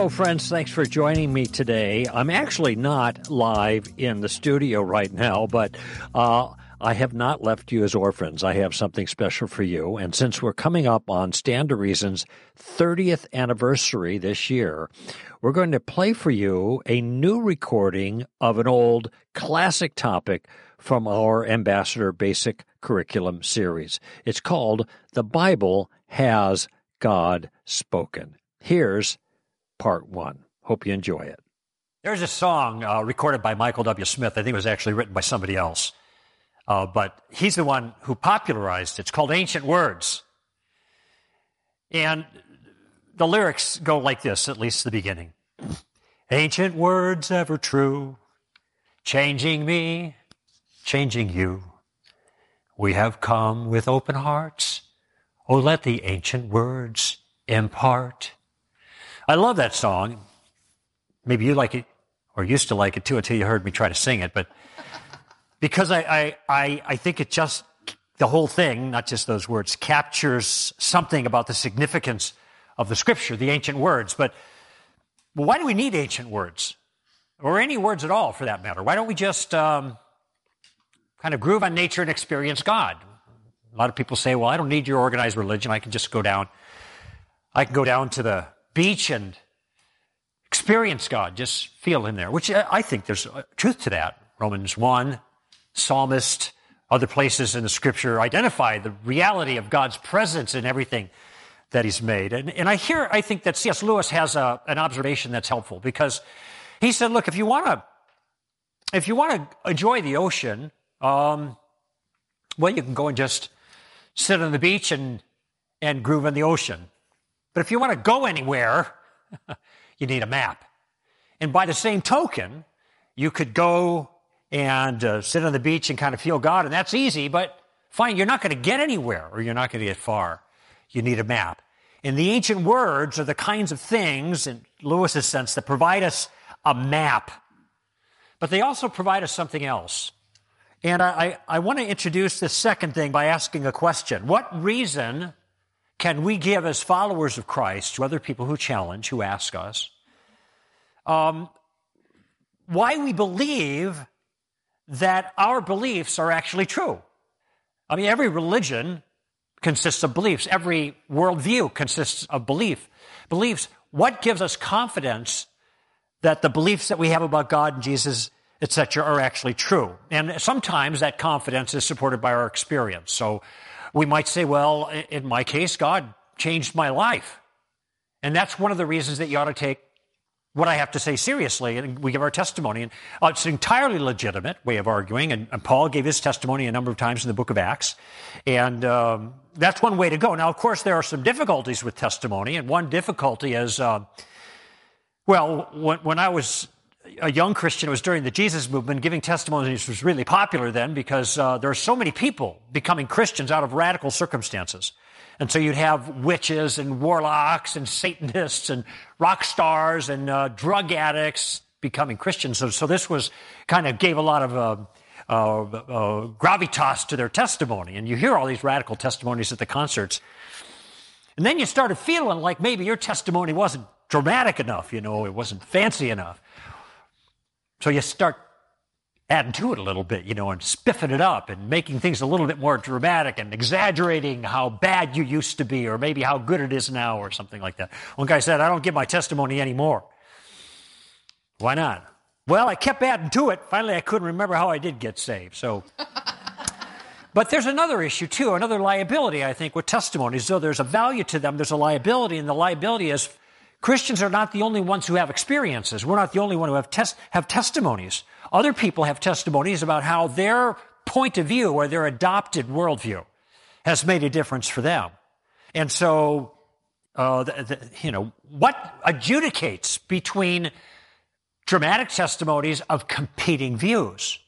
Hello, friends. Thanks for joining me today. I'm actually not live in the studio right now, but uh, I have not left you as orphans. I have something special for you. And since we're coming up on Stand to Reason's 30th anniversary this year, we're going to play for you a new recording of an old classic topic from our Ambassador Basic Curriculum series. It's called The Bible Has God Spoken. Here's part one. Hope you enjoy it. There's a song uh, recorded by Michael W. Smith. I think it was actually written by somebody else. Uh, but he's the one who popularized it. It's called Ancient Words. And the lyrics go like this, at least the beginning. Ancient words ever true, changing me, changing you. We have come with open hearts. Oh, let the ancient words impart. I love that song. Maybe you like it or used to like it too until you heard me try to sing it, but because I, I, I, I think it just, the whole thing, not just those words, captures something about the significance of the scripture, the ancient words. But why do we need ancient words? Or any words at all, for that matter? Why don't we just um, kind of groove on nature and experience God? A lot of people say, well, I don't need your organized religion. I can just go down. I can go down to the beach and experience God, just feel Him there, which I think there's truth to that. Romans 1, psalmist, other places in the scripture identify the reality of God's presence in everything that He's made. And, and I hear, I think that C.S. Lewis has a, an observation that's helpful because he said, look, if you want to, if you want to enjoy the ocean, um, well, you can go and just sit on the beach and, and groove in the ocean. But if you want to go anywhere, you need a map. And by the same token, you could go and uh, sit on the beach and kind of feel God, and that's easy, but fine, you're not going to get anywhere or you're not going to get far. You need a map. And the ancient words are the kinds of things, in Lewis's sense, that provide us a map. But they also provide us something else. And I, I, I want to introduce this second thing by asking a question. What reason can we give as followers of Christ to other people who challenge, who ask us, um, why we believe that our beliefs are actually true? I mean, every religion consists of beliefs. Every worldview consists of belief. Beliefs. What gives us confidence that the beliefs that we have about God and Jesus, etc., are actually true? And sometimes that confidence is supported by our experience. So we might say, well, in my case, God changed my life. And that's one of the reasons that you ought to take what I have to say seriously, and we give our testimony. And uh, it's an entirely legitimate way of arguing, and, and, Paul gave his testimony a number of times in the book of Acts. And um, that's one way to go. Now, of course, there are some difficulties with testimony, and one difficulty is, uh, well, when, when I was a young Christian, it was during the Jesus movement, giving testimonies was really popular then because uh, there are so many people becoming Christians out of radical circumstances. And so you'd have witches and warlocks and Satanists and rock stars and uh, drug addicts becoming Christians. So, so, this was kind of gave a lot of uh, uh, uh, gravitas to their testimony. And you hear all these radical testimonies at the concerts. And then you started feeling like maybe your testimony wasn't dramatic enough, you know, it wasn't fancy enough. So you start adding to it a little bit, you know, and spiffing it up and making things a little bit more dramatic and exaggerating how bad you used to be or maybe how good it is now or something like that. One guy said, I don't give my testimony anymore. Why not? Well, I kept adding to it. Finally, I couldn't remember how I did get saved. So, but there's another issue too, another liability, I think, with testimonies. Though there's a value to them, there's a liability, and the liability is Christians are not the only ones who have experiences. We're not the only one who have, tes- have testimonies. Other people have testimonies about how their point of view or their adopted worldview has made a difference for them. And so, uh, the, the, you know, what adjudicates between dramatic testimonies of competing views?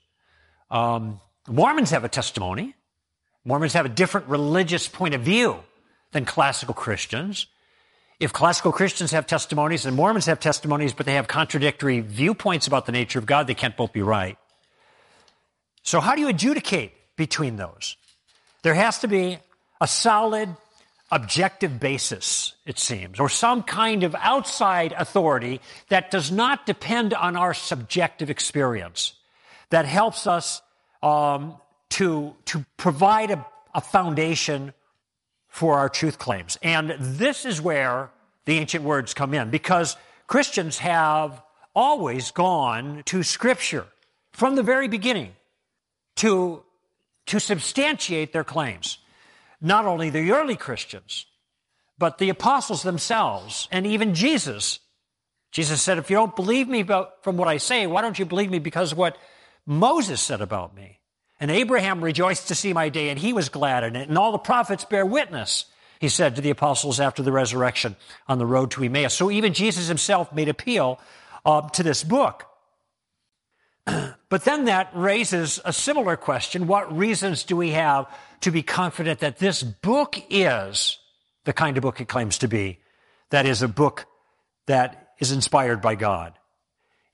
Um, Mormons have a testimony. Mormons have a different religious point of view than classical Christians if classical Christians have testimonies and Mormons have testimonies, but they have contradictory viewpoints about the nature of God, they can't both be right. So, how do you adjudicate between those? There has to be a solid objective basis, it seems, or some kind of outside authority that does not depend on our subjective experience, that helps us um, to, to provide a, a foundation for our truth claims. And this is where the ancient words come in, because Christians have always gone to Scripture from the very beginning to, to substantiate their claims not only the early Christians, but the apostles themselves and even Jesus. Jesus said, if you don't believe me about, from what I say, why don't you believe me because of what Moses said about me? And Abraham rejoiced to see my day, and he was glad in it, and all the prophets bear witness, he said to the apostles after the resurrection on the road to Emmaus. So even Jesus himself made appeal uh, to this book. but then that raises a similar question. What reasons do we have to be confident that this book is the kind of book it claims to be. That is a book that is inspired by God.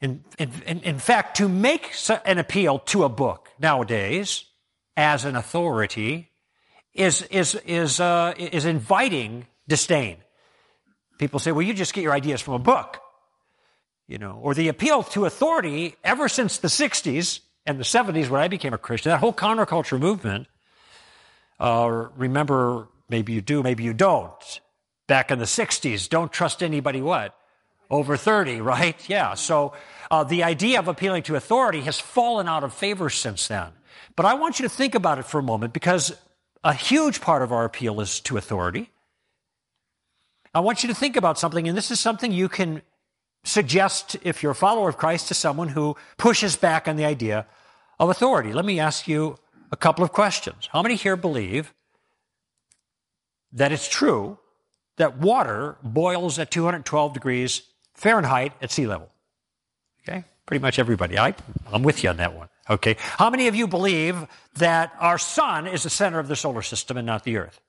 In, in, in fact, to make an appeal to a book nowadays as an authority is, is, is, uh, is inviting disdain. People say, well, you just get your ideas from a book. You know, or the appeal to authority ever since the 60s and the 70s when I became a Christian, that whole counterculture movement uh, remember, maybe you do, maybe you don't. Back in the 60s, don't trust anybody what? Over 30, right? Yeah. So uh, the idea of appealing to authority has fallen out of favor since then. But I want you to think about it for a moment because a huge part of our appeal is to authority. I want you to think about something, and this is something you can suggest if you're a follower of Christ to someone who pushes back on the idea of authority. Let me ask you a couple of questions. How many here believe that it's true that water boils at 212 degrees Fahrenheit at sea level? Okay, pretty much everybody. I, I'm with you on that one. Okay, how many of you believe that our sun is the center of the solar system and not the Earth?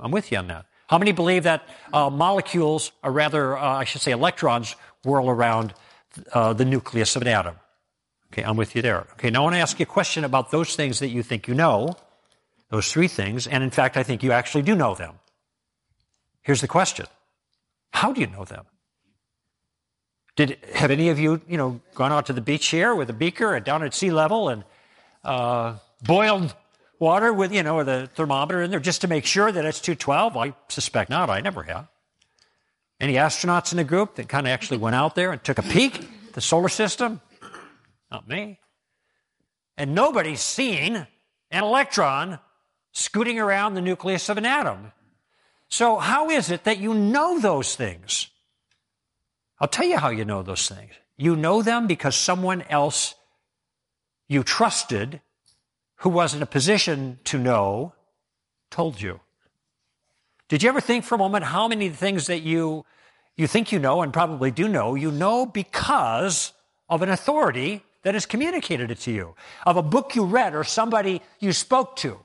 I'm with you on that. How many believe that uh, molecules, or rather, uh, I should say electrons, whirl around uh, the nucleus of an atom? Okay, I'm with you there. Okay, now I want to ask you a question about those things that you think you know, those three things, and in fact, I think you actually do know them. Here's the question How do you know them? Did have any of you, you know, gone out to the beach here with a beaker and down at sea level and uh, boiled water with, you know, with a thermometer in there just to make sure that it's 212? I suspect not. I never have. Any astronauts in the group that kind of actually went out there and took a peek at the solar system? Not me. And nobody's seen an electron scooting around the nucleus of an atom. So, how is it that you know those things? I'll tell you how you know those things. You know them because someone else you trusted who was in a position to know told you. Did you ever think for a moment how many things that you, you think you know and probably do know, you know because of an authority that has communicated it to you, of a book you read or somebody you spoke to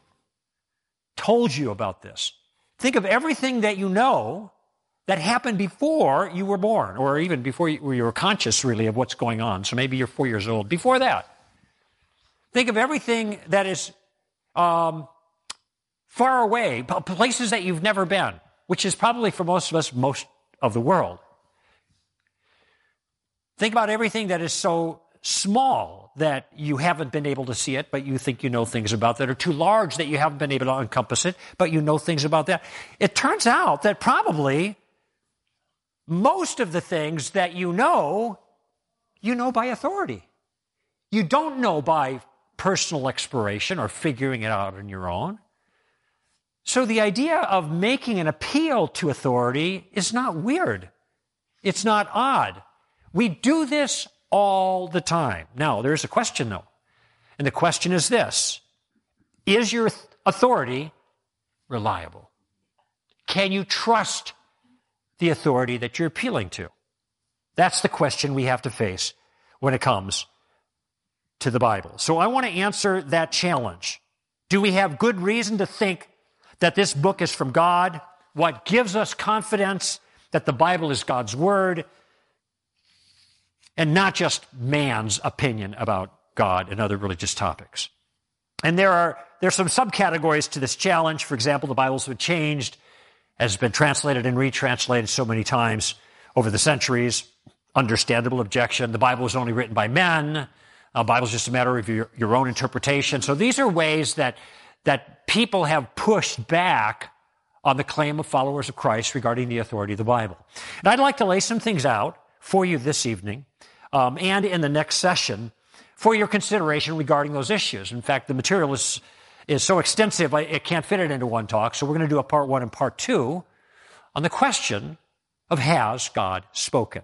told you about this. Think of everything that you know that happened before you were born, or even before you, you were conscious, really, of what's going on. So maybe you're four years old. Before that, think of everything that is um, far away, places that you've never been, which is probably for most of us most of the world. Think about everything that is so small that you haven't been able to see it, but you think you know things about that, or too large that you haven't been able to encompass it, but you know things about that. It turns out that probably most of the things that you know, you know by authority. You don't know by personal exploration or figuring it out on your own. So the idea of making an appeal to authority is not weird. It's not odd. We do this all the time. Now, there's a question though. And the question is this Is your authority reliable? Can you trust the authority that you're appealing to? That's the question we have to face when it comes to the Bible. So I want to answer that challenge. Do we have good reason to think that this book is from God? What gives us confidence that the Bible is God's Word? and not just man's opinion about God and other religious topics. And there are there's some subcategories to this challenge. For example, the Bible's been changed has been translated and retranslated so many times over the centuries. Understandable objection. The Bible was only written by men. The uh, Bible is just a matter of your, your own interpretation. So these are ways that, that people have pushed back on the claim of followers of Christ regarding the authority of the Bible. And I'd like to lay some things out for you this evening um, and in the next session for your consideration regarding those issues. In fact, the material is, is so extensive, I, it can't fit it into one talk. So we're going to do a part one and part two on the question of has God spoken?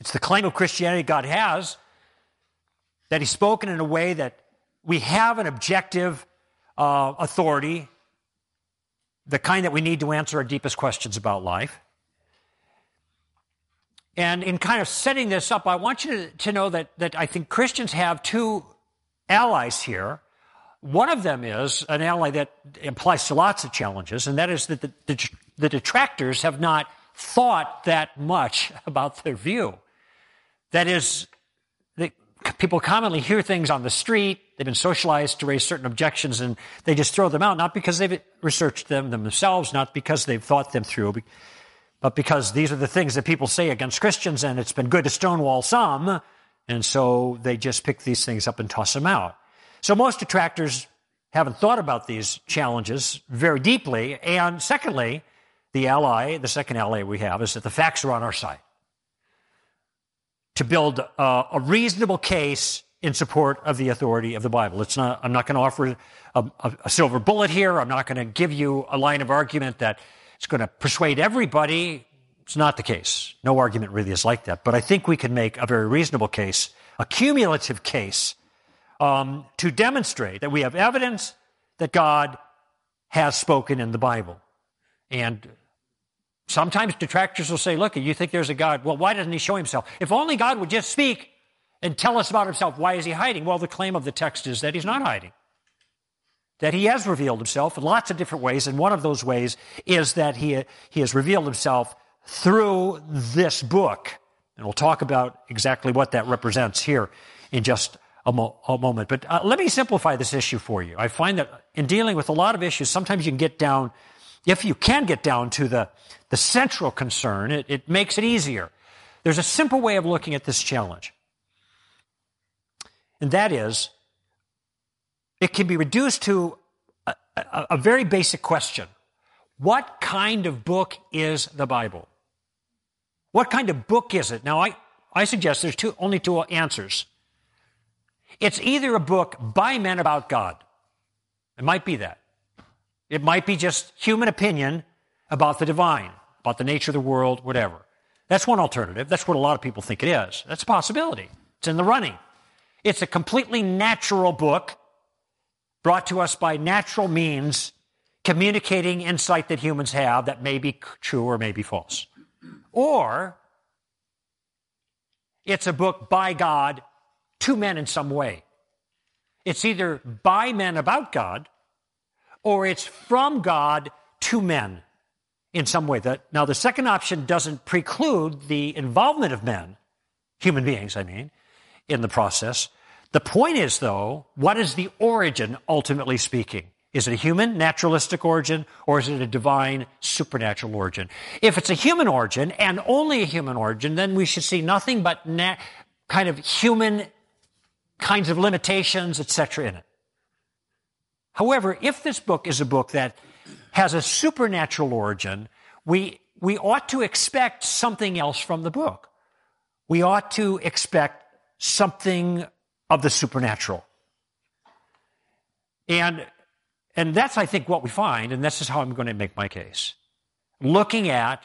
It's the claim of Christianity God has, that He's spoken in a way that we have an objective uh, authority, the kind that we need to answer our deepest questions about life. And in kind of setting this up, I want you to, to know that, that I think Christians have two allies here. One of them is an ally that applies to lots of challenges, and that is that the, the, the detractors have not thought that much about their view. That is, they, people commonly hear things on the street, they've been socialized to raise certain objections, and they just throw them out, not because they've researched them themselves, not because they've thought them through, but because these are the things that people say against Christians, and it's been good to stonewall some, and so they just pick these things up and toss them out. So most detractors haven't thought about these challenges very deeply, and secondly, the ally, the second ally we have, is that the facts are on our side. To build a, a reasonable case in support of the authority of the Bible. It's not, I'm not going to offer a, a, a silver bullet here. I'm not going to give you a line of argument that it's going to persuade everybody. It's not the case. No argument really is like that. But I think we can make a very reasonable case, a cumulative case, um, to demonstrate that we have evidence that God has spoken in the Bible. And sometimes detractors will say, look, you think there's a God. Well, why doesn't he show himself? If only God would just speak and tell us about himself, why is he hiding? Well, the claim of the text is that he's not hiding that he has revealed himself in lots of different ways, and one of those ways is that he, he has revealed himself through this book. And we'll talk about exactly what that represents here in just a, mo- a moment. But uh, let me simplify this issue for you. I find that in dealing with a lot of issues, sometimes you can get down, if you can get down to the, the central concern, it, it makes it easier. There's a simple way of looking at this challenge. And that is it can be reduced to a, a, a very basic question. What kind of book is the Bible? What kind of book is it? Now, I, I suggest there's two, only two answers. It's either a book by men about God. It might be that. It might be just human opinion about the divine, about the nature of the world, whatever. That's one alternative. That's what a lot of people think it is. That's a possibility. It's in the running. It's a completely natural book brought to us by natural means, communicating insight that humans have that may be true or may be false. Or it's a book by God to men in some way. It's either by men about God or it's from God to men in some way. That, now, the second option doesn't preclude the involvement of men, human beings, I mean, in the process. The point is, though, what is the origin, ultimately speaking? Is it a human, naturalistic origin, or is it a divine, supernatural origin? If it's a human origin, and only a human origin, then we should see nothing but na- kind of human kinds of limitations, etc., in it. However, if this book is a book that has a supernatural origin, we, we ought to expect something else from the book. We ought to expect something of the supernatural. And, and that's, I think, what we find, and this is how I'm going to make my case. Looking at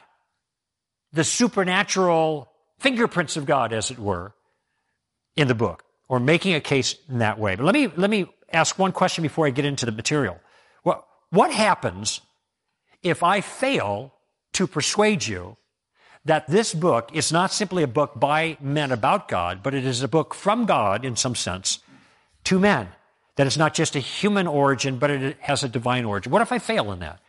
the supernatural fingerprints of God, as it were, in the book, or making a case in that way. But let me, let me ask one question before I get into the material. What, what happens if I fail to persuade you that this book is not simply a book by men about God, but it is a book from God, in some sense, to men. That it's not just a human origin, but it has a divine origin. What if I fail in that?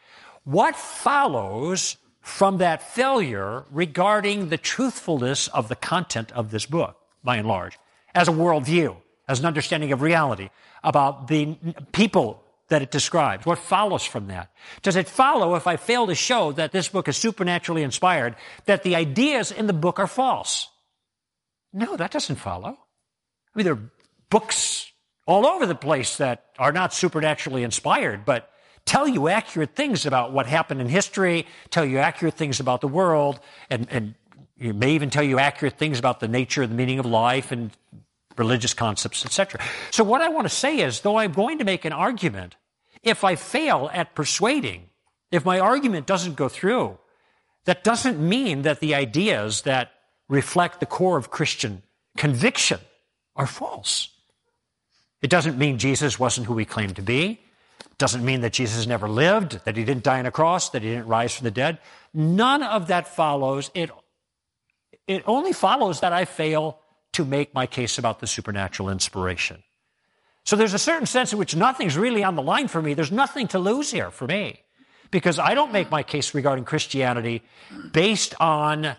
What follows from that failure regarding the truthfulness of the content of this book, by and large, as a worldview, as an understanding of reality, about the people that it describes? What follows from that? Does it follow, if I fail to show that this book is supernaturally inspired, that the ideas in the book are false? No, that doesn't follow. I mean, there are books all over the place that are not supernaturally inspired, but tell you accurate things about what happened in history, tell you accurate things about the world, and, and may even tell you accurate things about the nature and the meaning of life and religious concepts, etc. So what I want to say is, though I'm going to make an argument, if I fail at persuading, if my argument doesn't go through, that doesn't mean that the ideas that reflect the core of Christian conviction are false. It doesn't mean Jesus wasn't who he claimed to be. It doesn't mean that Jesus never lived, that he didn't die on a cross, that he didn't rise from the dead. None of that follows. It, it only follows that I fail to make my case about the supernatural inspiration. So there's a certain sense in which nothing's really on the line for me. There's nothing to lose here for me because I don't make my case regarding Christianity based on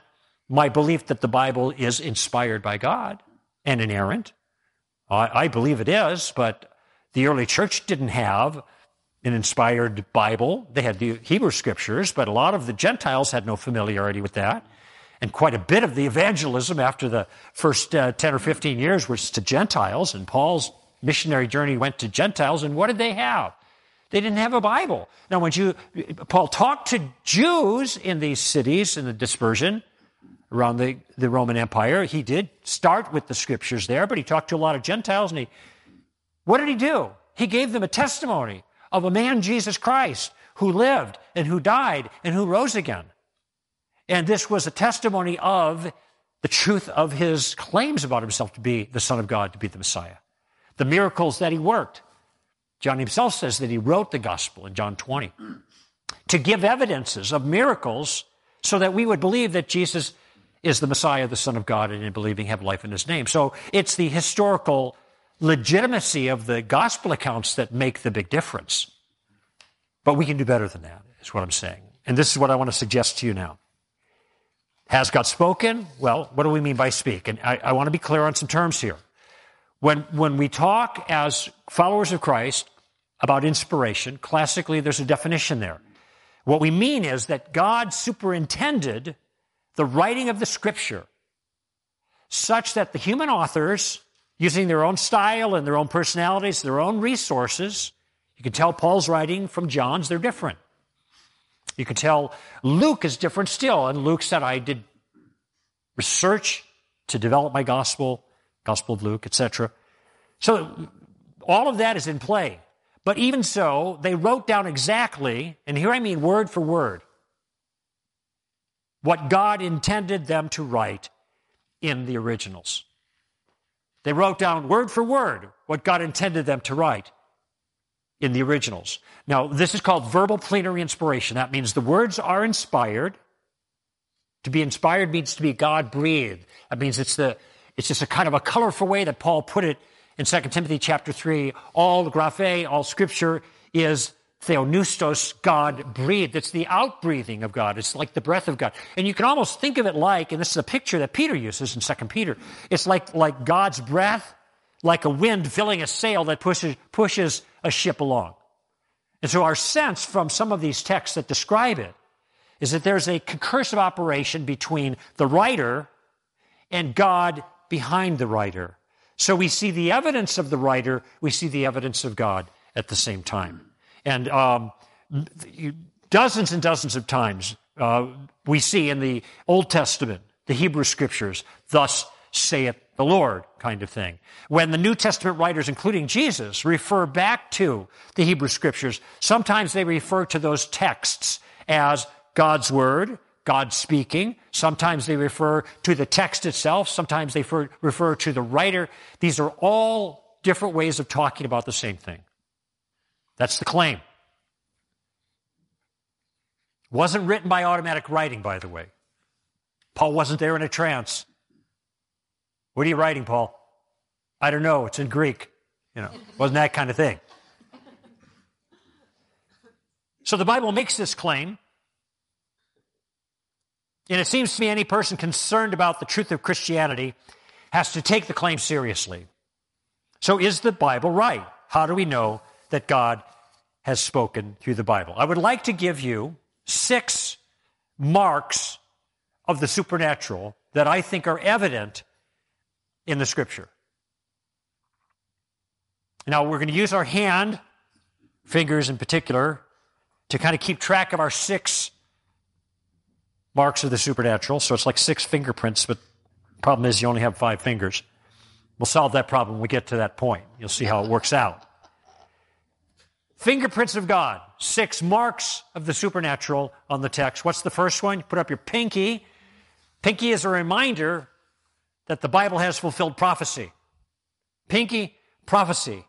my belief that the Bible is inspired by God and inerrant. I, I believe it is, but the early church didn't have an inspired Bible. They had the Hebrew scriptures, but a lot of the Gentiles had no familiarity with that. And quite a bit of the evangelism after the first uh, 10 or 15 years was to Gentiles, and Paul's missionary journey went to Gentiles, and what did they have? They didn't have a Bible. Now, when you, Paul talked to Jews in these cities in the dispersion around the, the Roman Empire, he did start with the scriptures there, but he talked to a lot of Gentiles, and he, what did he do? He gave them a testimony of a man, Jesus Christ, who lived and who died and who rose again. And this was a testimony of the truth of his claims about himself to be the Son of God, to be the Messiah. The miracles that he worked. John himself says that he wrote the gospel in John 20 to give evidences of miracles so that we would believe that Jesus is the Messiah, the Son of God, and in believing have life in his name. So it's the historical legitimacy of the gospel accounts that make the big difference. But we can do better than that, is what I'm saying. And this is what I want to suggest to you now. Has God spoken? Well, what do we mean by speak? And I, I want to be clear on some terms here. When, when we talk as followers of Christ about inspiration, classically there's a definition there. What we mean is that God superintended the writing of the scripture such that the human authors, using their own style and their own personalities, their own resources, you can tell Paul's writing from John's, they're different. You can tell Luke is different still. And Luke said, I did research to develop my gospel, Gospel of Luke, etc. So all of that is in play. But even so, they wrote down exactly, and here I mean word for word, what God intended them to write in the originals. They wrote down word for word what God intended them to write in the originals. Now, this is called verbal plenary inspiration. That means the words are inspired. To be inspired means to be God breathed. That means it's the it's just a kind of a colorful way that Paul put it in 2 Timothy chapter 3. All graphe, all scripture is theopneustos, God breathed. It's the outbreathing of God. It's like the breath of God. And you can almost think of it like, and this is a picture that Peter uses in 2 Peter, it's like, like God's breath, like a wind filling a sail that pushes, pushes a ship along. And so our sense from some of these texts that describe it is that there's a concursive operation between the writer and God behind the writer. So we see the evidence of the writer, we see the evidence of God at the same time. And um, dozens and dozens of times uh, we see in the Old Testament, the Hebrew scriptures, thus saith the Lord kind of thing. When the New Testament writers, including Jesus, refer back to the Hebrew scriptures, sometimes they refer to those texts as God's word, God speaking. Sometimes they refer to the text itself. Sometimes they refer, refer to the writer. These are all different ways of talking about the same thing. That's the claim. Wasn't written by automatic writing, by the way. Paul wasn't there in a trance. What are you writing, Paul? I don't know. It's in Greek. You know, wasn't that kind of thing. So the Bible makes this claim. And it seems to me any person concerned about the truth of Christianity has to take the claim seriously. So is the Bible right? How do we know that God has spoken through the Bible. I would like to give you six marks of the supernatural that I think are evident in the scripture. Now, we're going to use our hand, fingers in particular, to kind of keep track of our six marks of the supernatural. So it's like six fingerprints, but the problem is you only have five fingers. We'll solve that problem when we get to that point. You'll see how it works out. Fingerprints of God, six marks of the supernatural on the text. What's the first one? Put up your pinky. Pinky is a reminder that the Bible has fulfilled prophecy. Pinky, prophecy.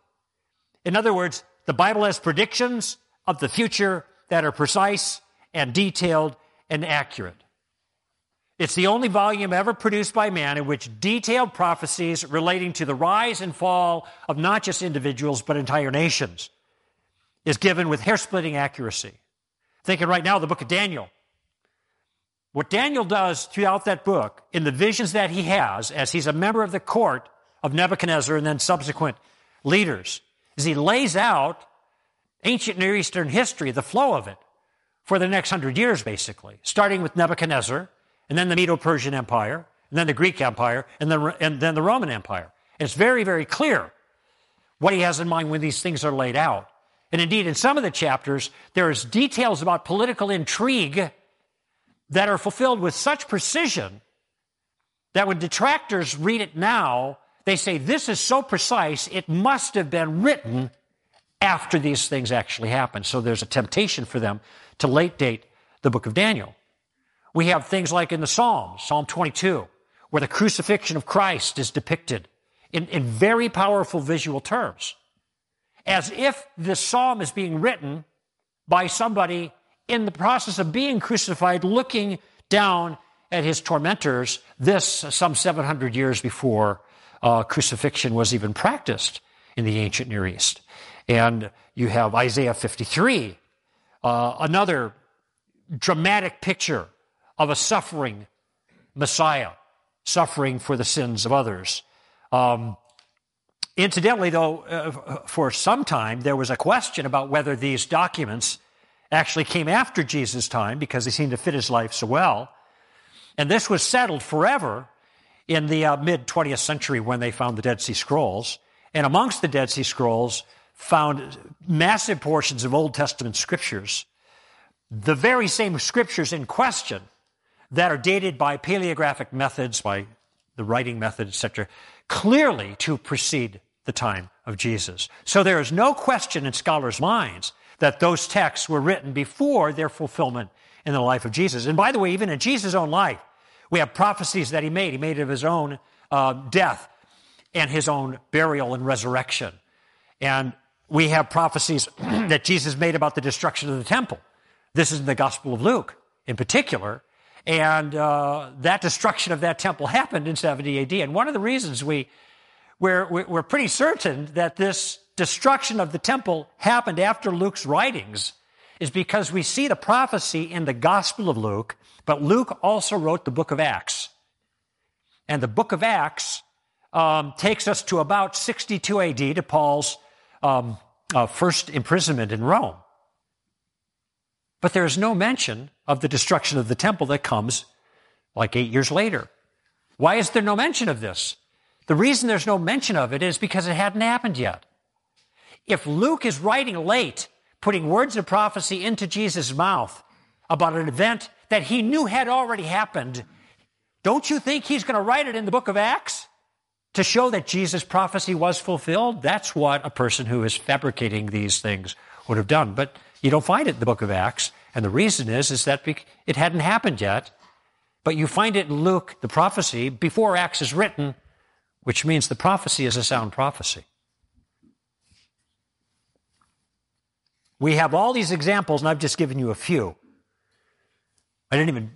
In other words, the Bible has predictions of the future that are precise and detailed and accurate. It's the only volume ever produced by man in which detailed prophecies relating to the rise and fall of not just individuals but entire nations is given with hair splitting accuracy. Thinking right now, the book of Daniel. What Daniel does throughout that book, in the visions that he has, as he's a member of the court of Nebuchadnezzar and then subsequent leaders, is he lays out ancient Near Eastern history, the flow of it, for the next hundred years, basically, starting with Nebuchadnezzar, and then the Medo Persian Empire, and then the Greek Empire, and then, and then the Roman Empire. And it's very, very clear what he has in mind when these things are laid out. And indeed, in some of the chapters, there's details about political intrigue that are fulfilled with such precision that when detractors read it now, they say, This is so precise, it must have been written after these things actually happened. So there's a temptation for them to late date the book of Daniel. We have things like in the Psalms, Psalm 22, where the crucifixion of Christ is depicted in, in very powerful visual terms. As if this psalm is being written by somebody in the process of being crucified, looking down at his tormentors, this some 700 years before uh, crucifixion was even practiced in the ancient Near East. And you have Isaiah 53, uh, another dramatic picture of a suffering Messiah, suffering for the sins of others. Um, incidentally, though, uh, for some time, there was a question about whether these documents actually came after Jesus' time because they seemed to fit his life so well. And this was settled forever in the uh, mid 20th century when they found the Dead Sea Scrolls. And amongst the Dead Sea Scrolls, found massive portions of Old Testament scriptures, the very same scriptures in question that are dated by paleographic methods, by the writing method, etc., clearly to precede the time of Jesus. So there is no question in scholars' minds that those texts were written before their fulfillment in the life of Jesus. And by the way, even in Jesus' own life, we have prophecies that he made. He made of his own uh, death and his own burial and resurrection. And we have prophecies that Jesus made about the destruction of the temple. This is in the Gospel of Luke in particular. And uh, that destruction of that temple happened in 70 AD. And one of the reasons we, we're, we're pretty certain that this destruction of the temple happened after Luke's writings is because we see the prophecy in the Gospel of Luke, but Luke also wrote the book of Acts. And the book of Acts um, takes us to about 62 AD to Paul's um, uh, first imprisonment in Rome. But there is no mention of the destruction of the temple that comes like eight years later. Why is there no mention of this? The reason there's no mention of it is because it hadn't happened yet. If Luke is writing late, putting words of prophecy into Jesus' mouth about an event that he knew had already happened, don't you think he's going to write it in the book of Acts? to show that Jesus' prophecy was fulfilled. That's what a person who is fabricating these things would have done. But you don't find it in the book of Acts. And the reason is, is that it hadn't happened yet. But you find it in Luke, the prophecy, before Acts is written, which means the prophecy is a sound prophecy. We have all these examples, and I've just given you a few. I didn't even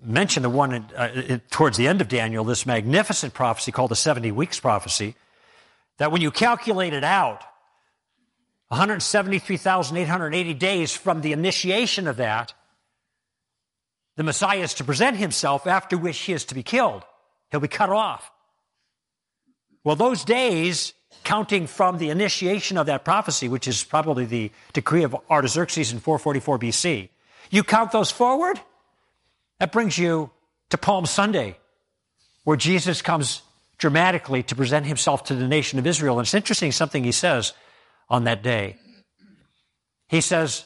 mention the one uh, towards the end of Daniel, this magnificent prophecy called the 70 weeks prophecy, that when you calculate it out, 173,880 days from the initiation of that, the Messiah is to present himself, after which he is to be killed. He'll be cut off. Well, those days, counting from the initiation of that prophecy, which is probably the decree of Artaxerxes in 444 BC, you count those forward, that brings you to Palm Sunday, where Jesus comes dramatically to present himself to the nation of Israel. And it's interesting something he says on that day. He says,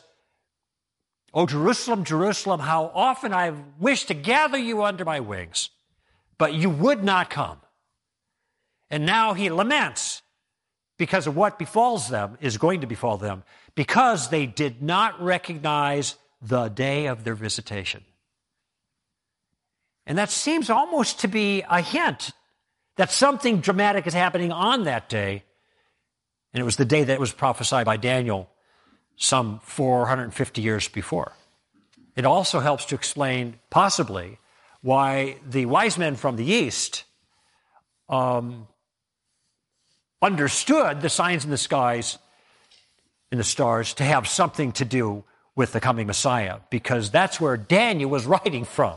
O Jerusalem, Jerusalem, how often I wished to gather you under my wings, but you would not come. And now he laments because of what befalls them is going to befall them because they did not recognize the day of their visitation. And that seems almost to be a hint that something dramatic is happening on that day. And it was the day that was prophesied by Daniel some 450 years before. It also helps to explain, possibly, why the wise men from the east um, understood the signs in the skies, in the stars, to have something to do with the coming Messiah, because that's where Daniel was writing from.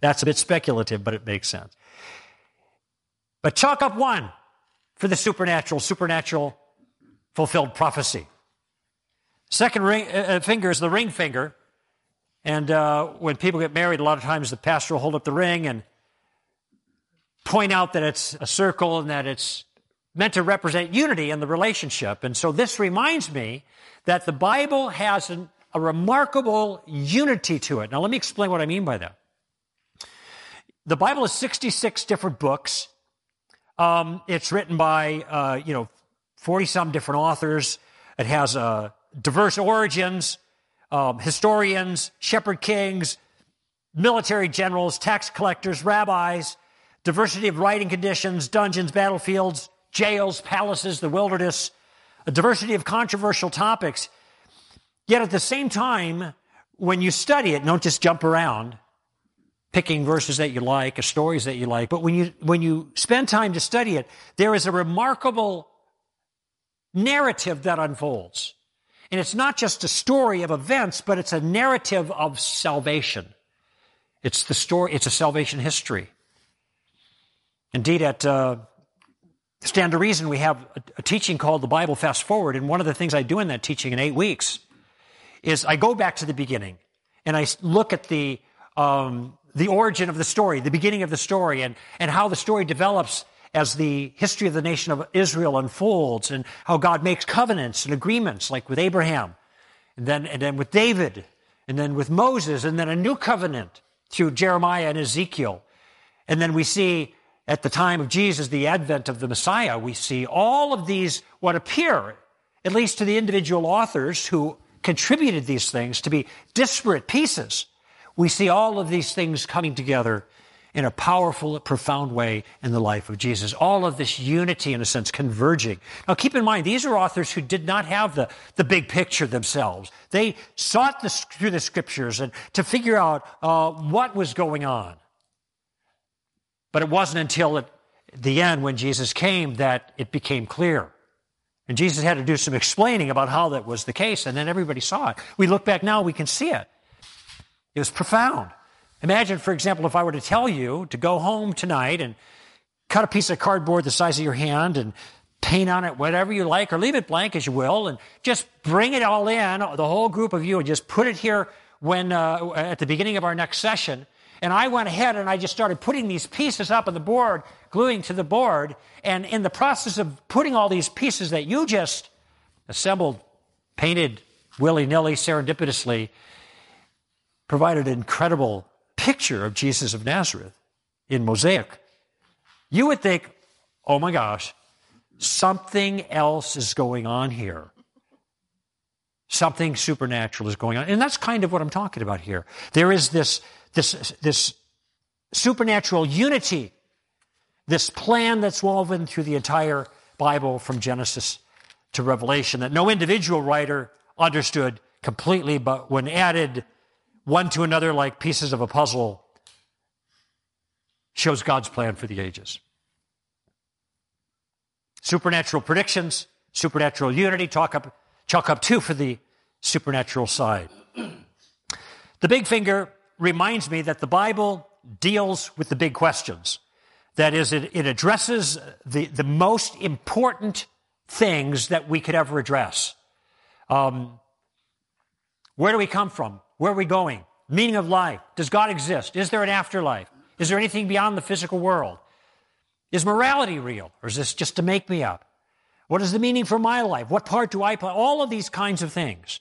That's a bit speculative, but it makes sense. But chalk up one for the supernatural, supernatural fulfilled prophecy. Second ring, uh, uh, finger is the ring finger. And uh, when people get married, a lot of times the pastor will hold up the ring and point out that it's a circle and that it's meant to represent unity in the relationship. And so this reminds me that the Bible has an, a remarkable unity to it. Now, let me explain what I mean by that. The Bible is 66 different books. Um, it's written by, uh, you know, 40 some different authors. It has uh, diverse origins, um, historians, shepherd kings, military generals, tax collectors, rabbis, diversity of writing conditions, dungeons, battlefields, jails, palaces, the wilderness, a diversity of controversial topics. Yet at the same time, when you study it, don't just jump around picking verses that you like or stories that you like, but when you, when you spend time to study it, there is a remarkable narrative that unfolds. And it's not just a story of events, but it's a narrative of salvation. It's the story, it's a salvation history. Indeed, at uh, Stand to Reason, we have a, a teaching called the Bible Fast Forward. And one of the things I do in that teaching in eight weeks is I go back to the beginning and I look at the, um, the origin of the story, the beginning of the story, and, and how the story develops as the history of the nation of Israel unfolds and how God makes covenants and agreements, like with Abraham, and then, and then with David, and then with Moses, and then a new covenant through Jeremiah and Ezekiel. And then we see at the time of Jesus, the advent of the Messiah, we see all of these, what appear, at least to the individual authors who contributed these things, to be disparate pieces. We see all of these things coming together in a powerful, profound way in the life of Jesus. All of this unity, in a sense, converging. Now, keep in mind, these are authors who did not have the, the big picture themselves. They sought the, through the scriptures and to figure out uh, what was going on. But it wasn't until at the end, when Jesus came, that it became clear. And Jesus had to do some explaining about how that was the case, and then everybody saw it. We look back now, we can see it. It was profound. Imagine, for example, if I were to tell you to go home tonight and cut a piece of cardboard the size of your hand and paint on it whatever you like, or leave it blank as you will, and just bring it all in, the whole group of you, and just put it here when uh, at the beginning of our next session. And I went ahead and I just started putting these pieces up on the board, gluing to the board. And in the process of putting all these pieces that you just assembled, painted willy nilly, serendipitously, provided an incredible picture of Jesus of Nazareth in mosaic. You would think, oh my gosh, something else is going on here. Something supernatural is going on. And that's kind of what I'm talking about here. There is this this, this supernatural unity, this plan that's woven through the entire Bible from Genesis to Revelation that no individual writer understood completely, but when added one to another like pieces of a puzzle, shows God's plan for the ages. Supernatural predictions, supernatural unity, talk up, chalk up two for the supernatural side. The big finger reminds me that the Bible deals with the big questions. That is, it, it addresses the, the most important things that we could ever address. Um, where do we come from? Where are we going? Meaning of life. Does God exist? Is there an afterlife? Is there anything beyond the physical world? Is morality real? Or is this just to make me up? What is the meaning for my life? What part do I play? All of these kinds of things.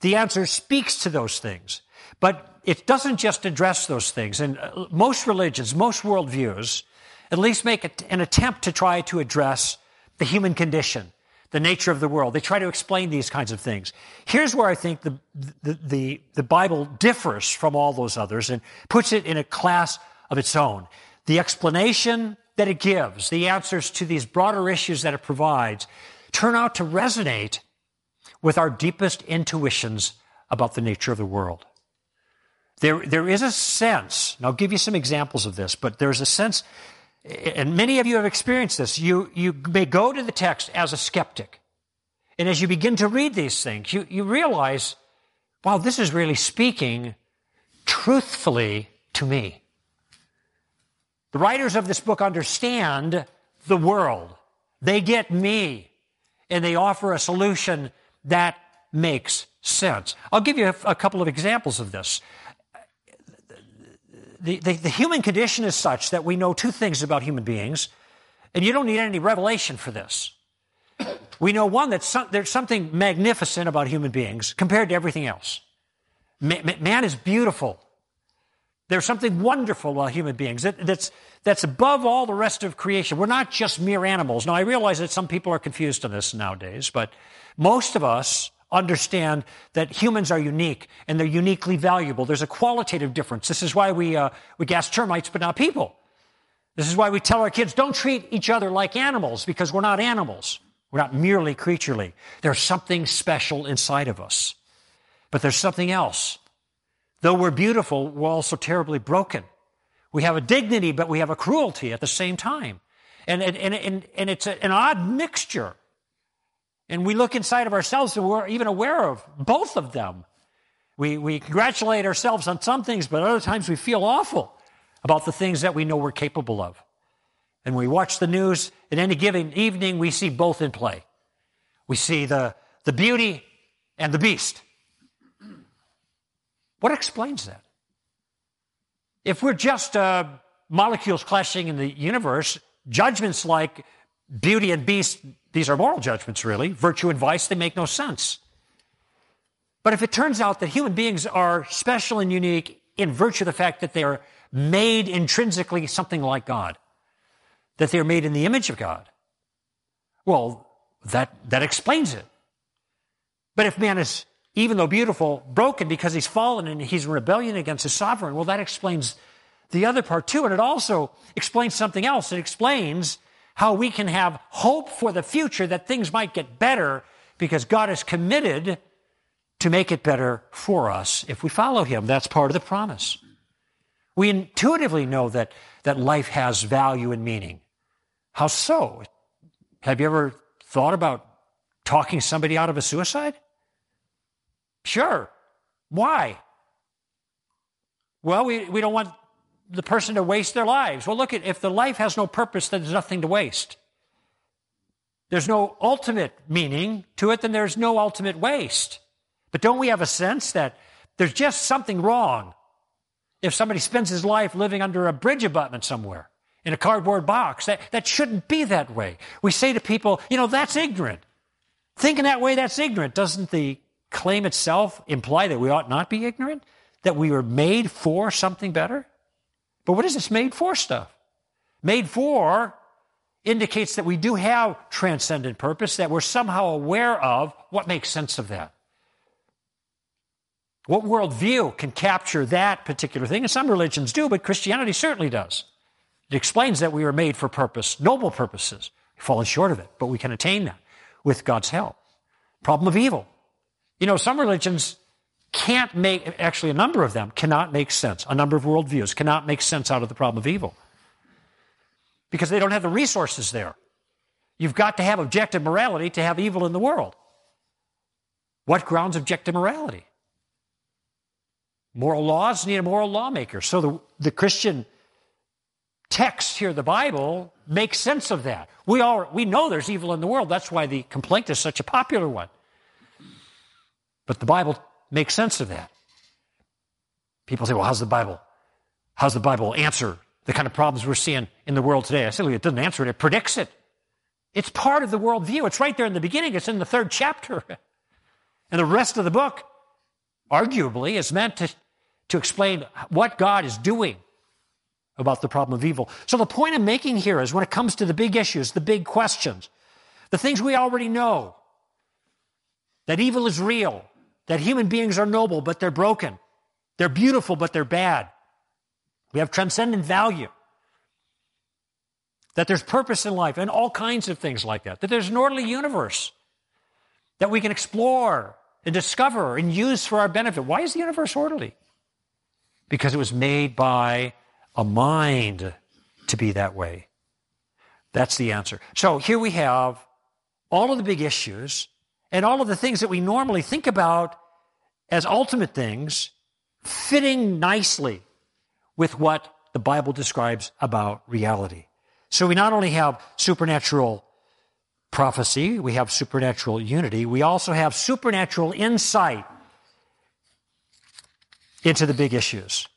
The answer speaks to those things. But it doesn't just address those things. And uh, most religions, most worldviews, at least make an attempt to try to address the human condition, the nature of the world. They try to explain these kinds of things. Here's where I think the, the, the, the Bible differs from all those others and puts it in a class of its own. The explanation that it gives, the answers to these broader issues that it provides, turn out to resonate with our deepest intuitions about the nature of the world. There, there is a sense, and I'll give you some examples of this, but there's a sense, and many of you have experienced this. You, you may go to the text as a skeptic. And as you begin to read these things, you, you realize, wow, this is really speaking truthfully to me. The writers of this book understand the world. They get me. And they offer a solution that makes sense. I'll give you a, a couple of examples of this. The, the, the, human condition is such that we know two things about human beings, and you don't need any revelation for this. We know one that some, there's something magnificent about human beings compared to everything else. Man is beautiful. There's something wonderful about human beings that, that's, that's above all the rest of creation. We're not just mere animals. Now, I realize that some people are confused on this nowadays, but most of us understand that humans are unique and they're uniquely valuable. There's a qualitative difference. This is why we, uh, we gas termites, but not people. This is why we tell our kids, don't treat each other like animals because we're not animals. We're not merely creaturely. There's something special inside of us. But there's something else. Though we're beautiful, we're also terribly broken. We have a dignity, but we have a cruelty at the same time. And, and, and, and it's an odd mixture. And we look inside of ourselves and we're even aware of both of them. We, we congratulate ourselves on some things, but other times we feel awful about the things that we know we're capable of. And we watch the news, at any given evening, we see both in play. We see the, the beauty and the beast. What explains that? If we're just uh, molecules clashing in the universe, judgments like beauty and beast, these are moral judgments, really. Virtue and vice, they make no sense. But if it turns out that human beings are special and unique in virtue of the fact that they are made intrinsically something like God, that they are made in the image of God, well, that, that explains it. But if man is even though beautiful, broken because he's fallen and he's in rebellion against his sovereign. Well, that explains the other part too. And it also explains something else. It explains how we can have hope for the future that things might get better because God is committed to make it better for us if we follow him. That's part of the promise. We intuitively know that, that life has value and meaning. How so? Have you ever thought about talking somebody out of a suicide? Sure. Why? Well, we, we don't want the person to waste their lives. Well, look, at if the life has no purpose, then there's nothing to waste. There's no ultimate meaning to it, then there's no ultimate waste. But don't we have a sense that there's just something wrong if somebody spends his life living under a bridge abutment somewhere in a cardboard box? That, that shouldn't be that way. We say to people, you know, that's ignorant. Thinking that way, that's ignorant. Doesn't the claim itself imply that we ought not be ignorant? That we were made for something better? But what is this made for stuff? Made for indicates that we do have transcendent purpose, that we're somehow aware of what makes sense of that. What worldview can capture that particular thing? And some religions do, but Christianity certainly does. It explains that we are made for purpose, noble purposes. We've fallen short of it, but we can attain that with God's help. Problem of evil. You know, some religions can't make, actually, a number of them cannot make sense. A number of worldviews cannot make sense out of the problem of evil because they don't have the resources there. You've got to have objective morality to have evil in the world. What grounds objective morality? Moral laws need a moral lawmaker. So the, the Christian text here, the Bible, makes sense of that. We all we know there's evil in the world. That's why the complaint is such a popular one. But the Bible makes sense of that. People say, well, how's the Bible? How's the Bible answer the kind of problems we're seeing in the world today? I say, well, it doesn't answer it, it predicts it. It's part of the worldview. It's right there in the beginning. It's in the third chapter. And the rest of the book, arguably, is meant to, to explain what God is doing about the problem of evil. So the point I'm making here is when it comes to the big issues, the big questions, the things we already know, that evil is real, that human beings are noble, but they're broken. They're beautiful, but they're bad. We have transcendent value. That there's purpose in life and all kinds of things like that. That there's an orderly universe that we can explore and discover and use for our benefit. Why is the universe orderly? Because it was made by a mind to be that way. That's the answer. So here we have all of the big issues and all of the things that we normally think about as ultimate things fitting nicely with what the Bible describes about reality. So we not only have supernatural prophecy, we have supernatural unity, we also have supernatural insight into the big issues,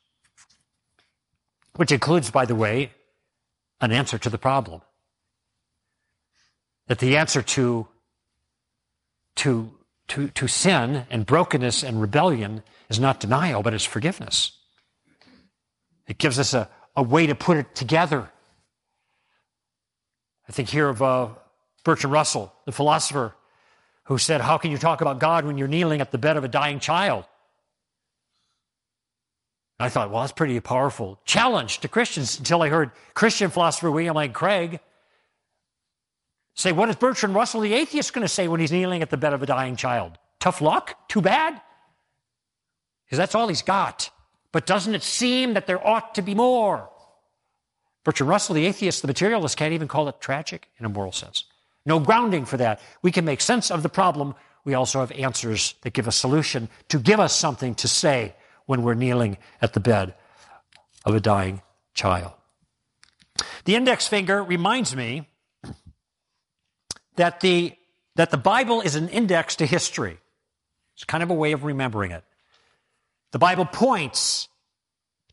which includes, by the way, an answer to the problem. That the answer to, to, to, to sin and brokenness and rebellion is not denial, but it's forgiveness. It gives us a, a way to put it together. I think here of uh, Bertrand Russell, the philosopher, who said, How can you talk about God when you're kneeling at the bed of a dying child? I thought, well, that's pretty powerful challenge to Christians until I heard Christian philosopher William Lane Craig say, What is Bertrand Russell, the atheist, going to say when he's kneeling at the bed of a dying child? Tough luck? Too bad? Because that's all he's got. But doesn't it seem that there ought to be more? Bertrand Russell, the atheist, the materialist, can't even call it tragic in a moral sense. No grounding for that. We can make sense of the problem. We also have answers that give a solution to give us something to say when we're kneeling at the bed of a dying child. The index finger reminds me that the, that the Bible is an index to history. It's kind of a way of remembering it. The Bible points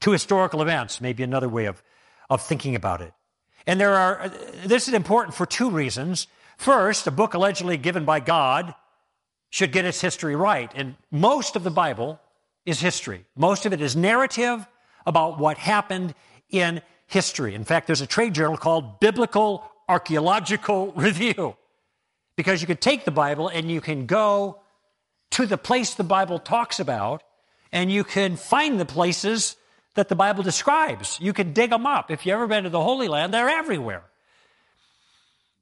to historical events, maybe another way of, of thinking about it. And there are, this is important for two reasons. First, a book allegedly given by God should get its history right. And most of the Bible is history. Most of it is narrative about what happened in history. In fact, there's a trade journal called Biblical Archaeological Review. Because you can take the Bible and you can go to the place the Bible talks about and you can find the places that the Bible describes. You can dig them up. If you've ever been to the Holy Land, they're everywhere.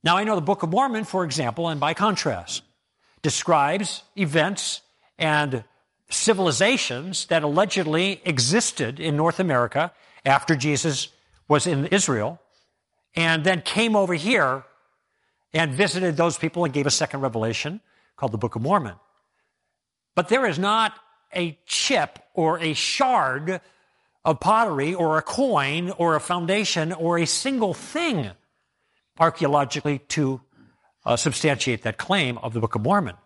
Now, I know the Book of Mormon, for example, and by contrast, describes events and civilizations that allegedly existed in North America after Jesus was in Israel and then came over here and visited those people and gave a second revelation called the Book of Mormon. But there is not a chip or a shard of pottery or a coin or a foundation or a single thing archaeologically to uh, substantiate that claim of the Book of Mormon.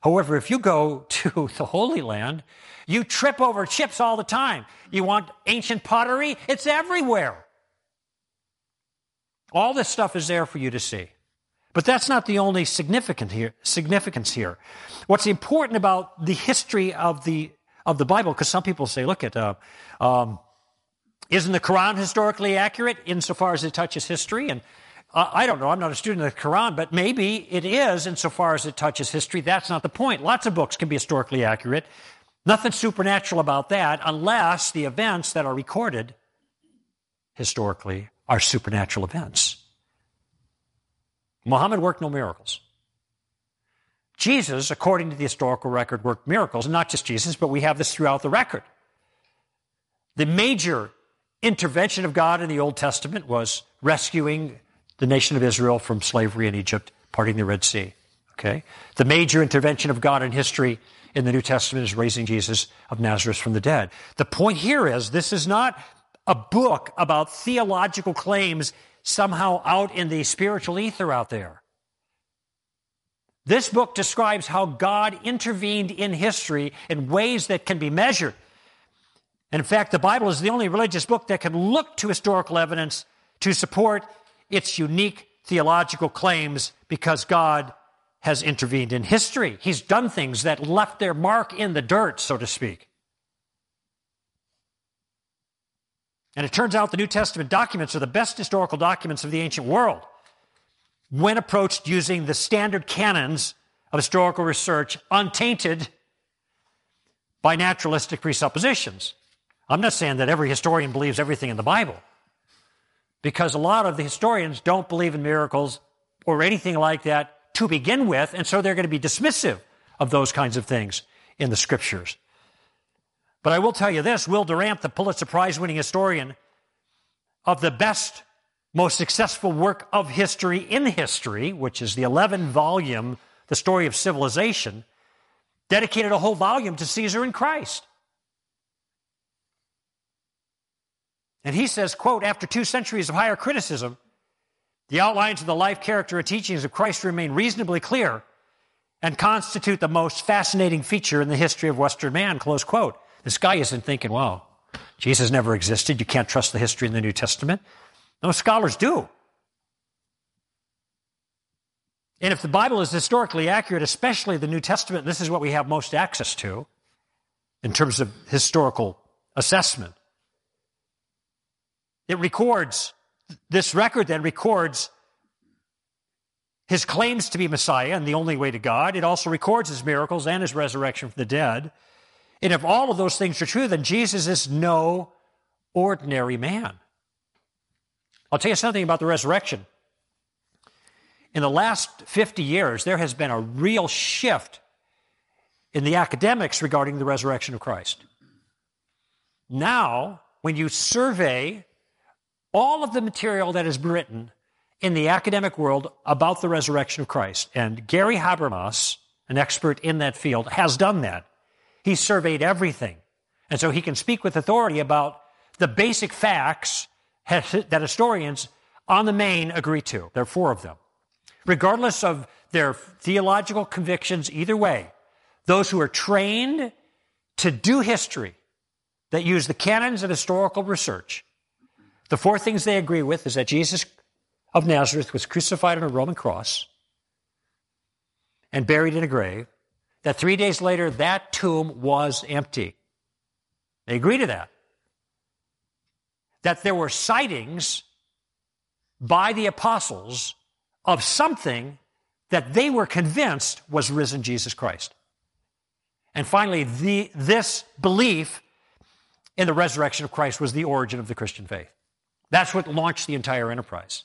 However, if you go to the Holy Land, you trip over chips all the time. You want ancient pottery? It's everywhere. All this stuff is there for you to see. But that's not the only significant here, significance here. What's important about the history of the, of the Bible, because some people say, look at, uh, um, isn't the Quran historically accurate insofar as it touches history? And uh, I don't know. I'm not a student of the Quran, but maybe it is insofar as it touches history. That's not the point. Lots of books can be historically accurate. Nothing supernatural about that unless the events that are recorded historically are supernatural events. Muhammad worked no miracles. Jesus, according to the historical record, worked miracles, and not just Jesus, but we have this throughout the record. The major intervention of God in the Old Testament was rescuing the nation of Israel from slavery in Egypt, parting the Red Sea. Okay? The major intervention of God in history in the New Testament is raising Jesus of Nazareth from the dead. The point here is this is not a book about theological claims somehow out in the spiritual ether out there. This book describes how God intervened in history in ways that can be measured. And in fact, the Bible is the only religious book that can look to historical evidence to support its unique theological claims because God has intervened in history. He's done things that left their mark in the dirt, so to speak. And it turns out the New Testament documents are the best historical documents of the ancient world when approached using the standard canons of historical research, untainted by naturalistic presuppositions. I'm not saying that every historian believes everything in the Bible, because a lot of the historians don't believe in miracles or anything like that to begin with, and so they're going to be dismissive of those kinds of things in the scriptures. But I will tell you this Will Durant, the Pulitzer Prize winning historian of the best, most successful work of history in history, which is the 11 volume The Story of Civilization, dedicated a whole volume to Caesar and Christ. And he says, quote, after two centuries of higher criticism, the outlines of the life, character, and teachings of Christ remain reasonably clear and constitute the most fascinating feature in the history of Western man, close quote. This guy isn't thinking, well, Jesus never existed. You can't trust the history in the New Testament. No, scholars do. And if the Bible is historically accurate, especially the New Testament, this is what we have most access to in terms of historical assessment. It records, this record then records his claims to be Messiah and the only way to God. It also records his miracles and his resurrection from the dead. And if all of those things are true, then Jesus is no ordinary man. I'll tell you something about the resurrection. In the last 50 years, there has been a real shift in the academics regarding the resurrection of Christ. Now, when you survey all of the material that is written in the academic world about the resurrection of Christ, and Gary Habermas, an expert in that field, has done that. He surveyed everything. And so he can speak with authority about the basic facts that historians on the main agree to. There are four of them. Regardless of their theological convictions, either way, those who are trained to do history, that use the canons of historical research, the four things they agree with is that Jesus of Nazareth was crucified on a Roman cross and buried in a grave, that three days later that tomb was empty. They agree to that. That there were sightings by the apostles of something that they were convinced was risen Jesus Christ. And finally, the, this belief in the resurrection of Christ was the origin of the Christian faith. That's what launched the entire enterprise.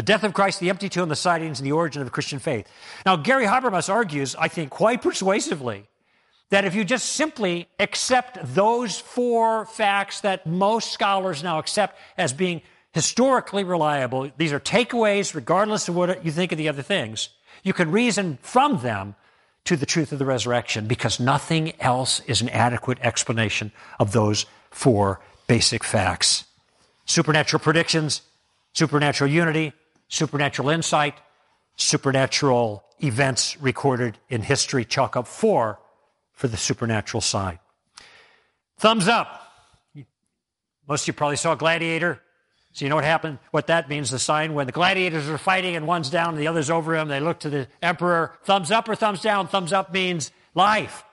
The death of Christ, the empty tomb, the sightings, and the origin of the Christian faith. Now, Gary Habermas argues, I think quite persuasively, that if you just simply accept those four facts that most scholars now accept as being historically reliable, these are takeaways regardless of what you think of the other things, you can reason from them to the truth of the resurrection because nothing else is an adequate explanation of those four basic facts. Supernatural predictions, supernatural unity, supernatural insight, supernatural events recorded in history. Chalk up four for the supernatural side. Thumbs up. Most of you probably saw Gladiator. So you know what happened? What that means, the sign when the gladiators are fighting and one's down and the other's over him, they look to the emperor, thumbs up or thumbs down. Thumbs up means life.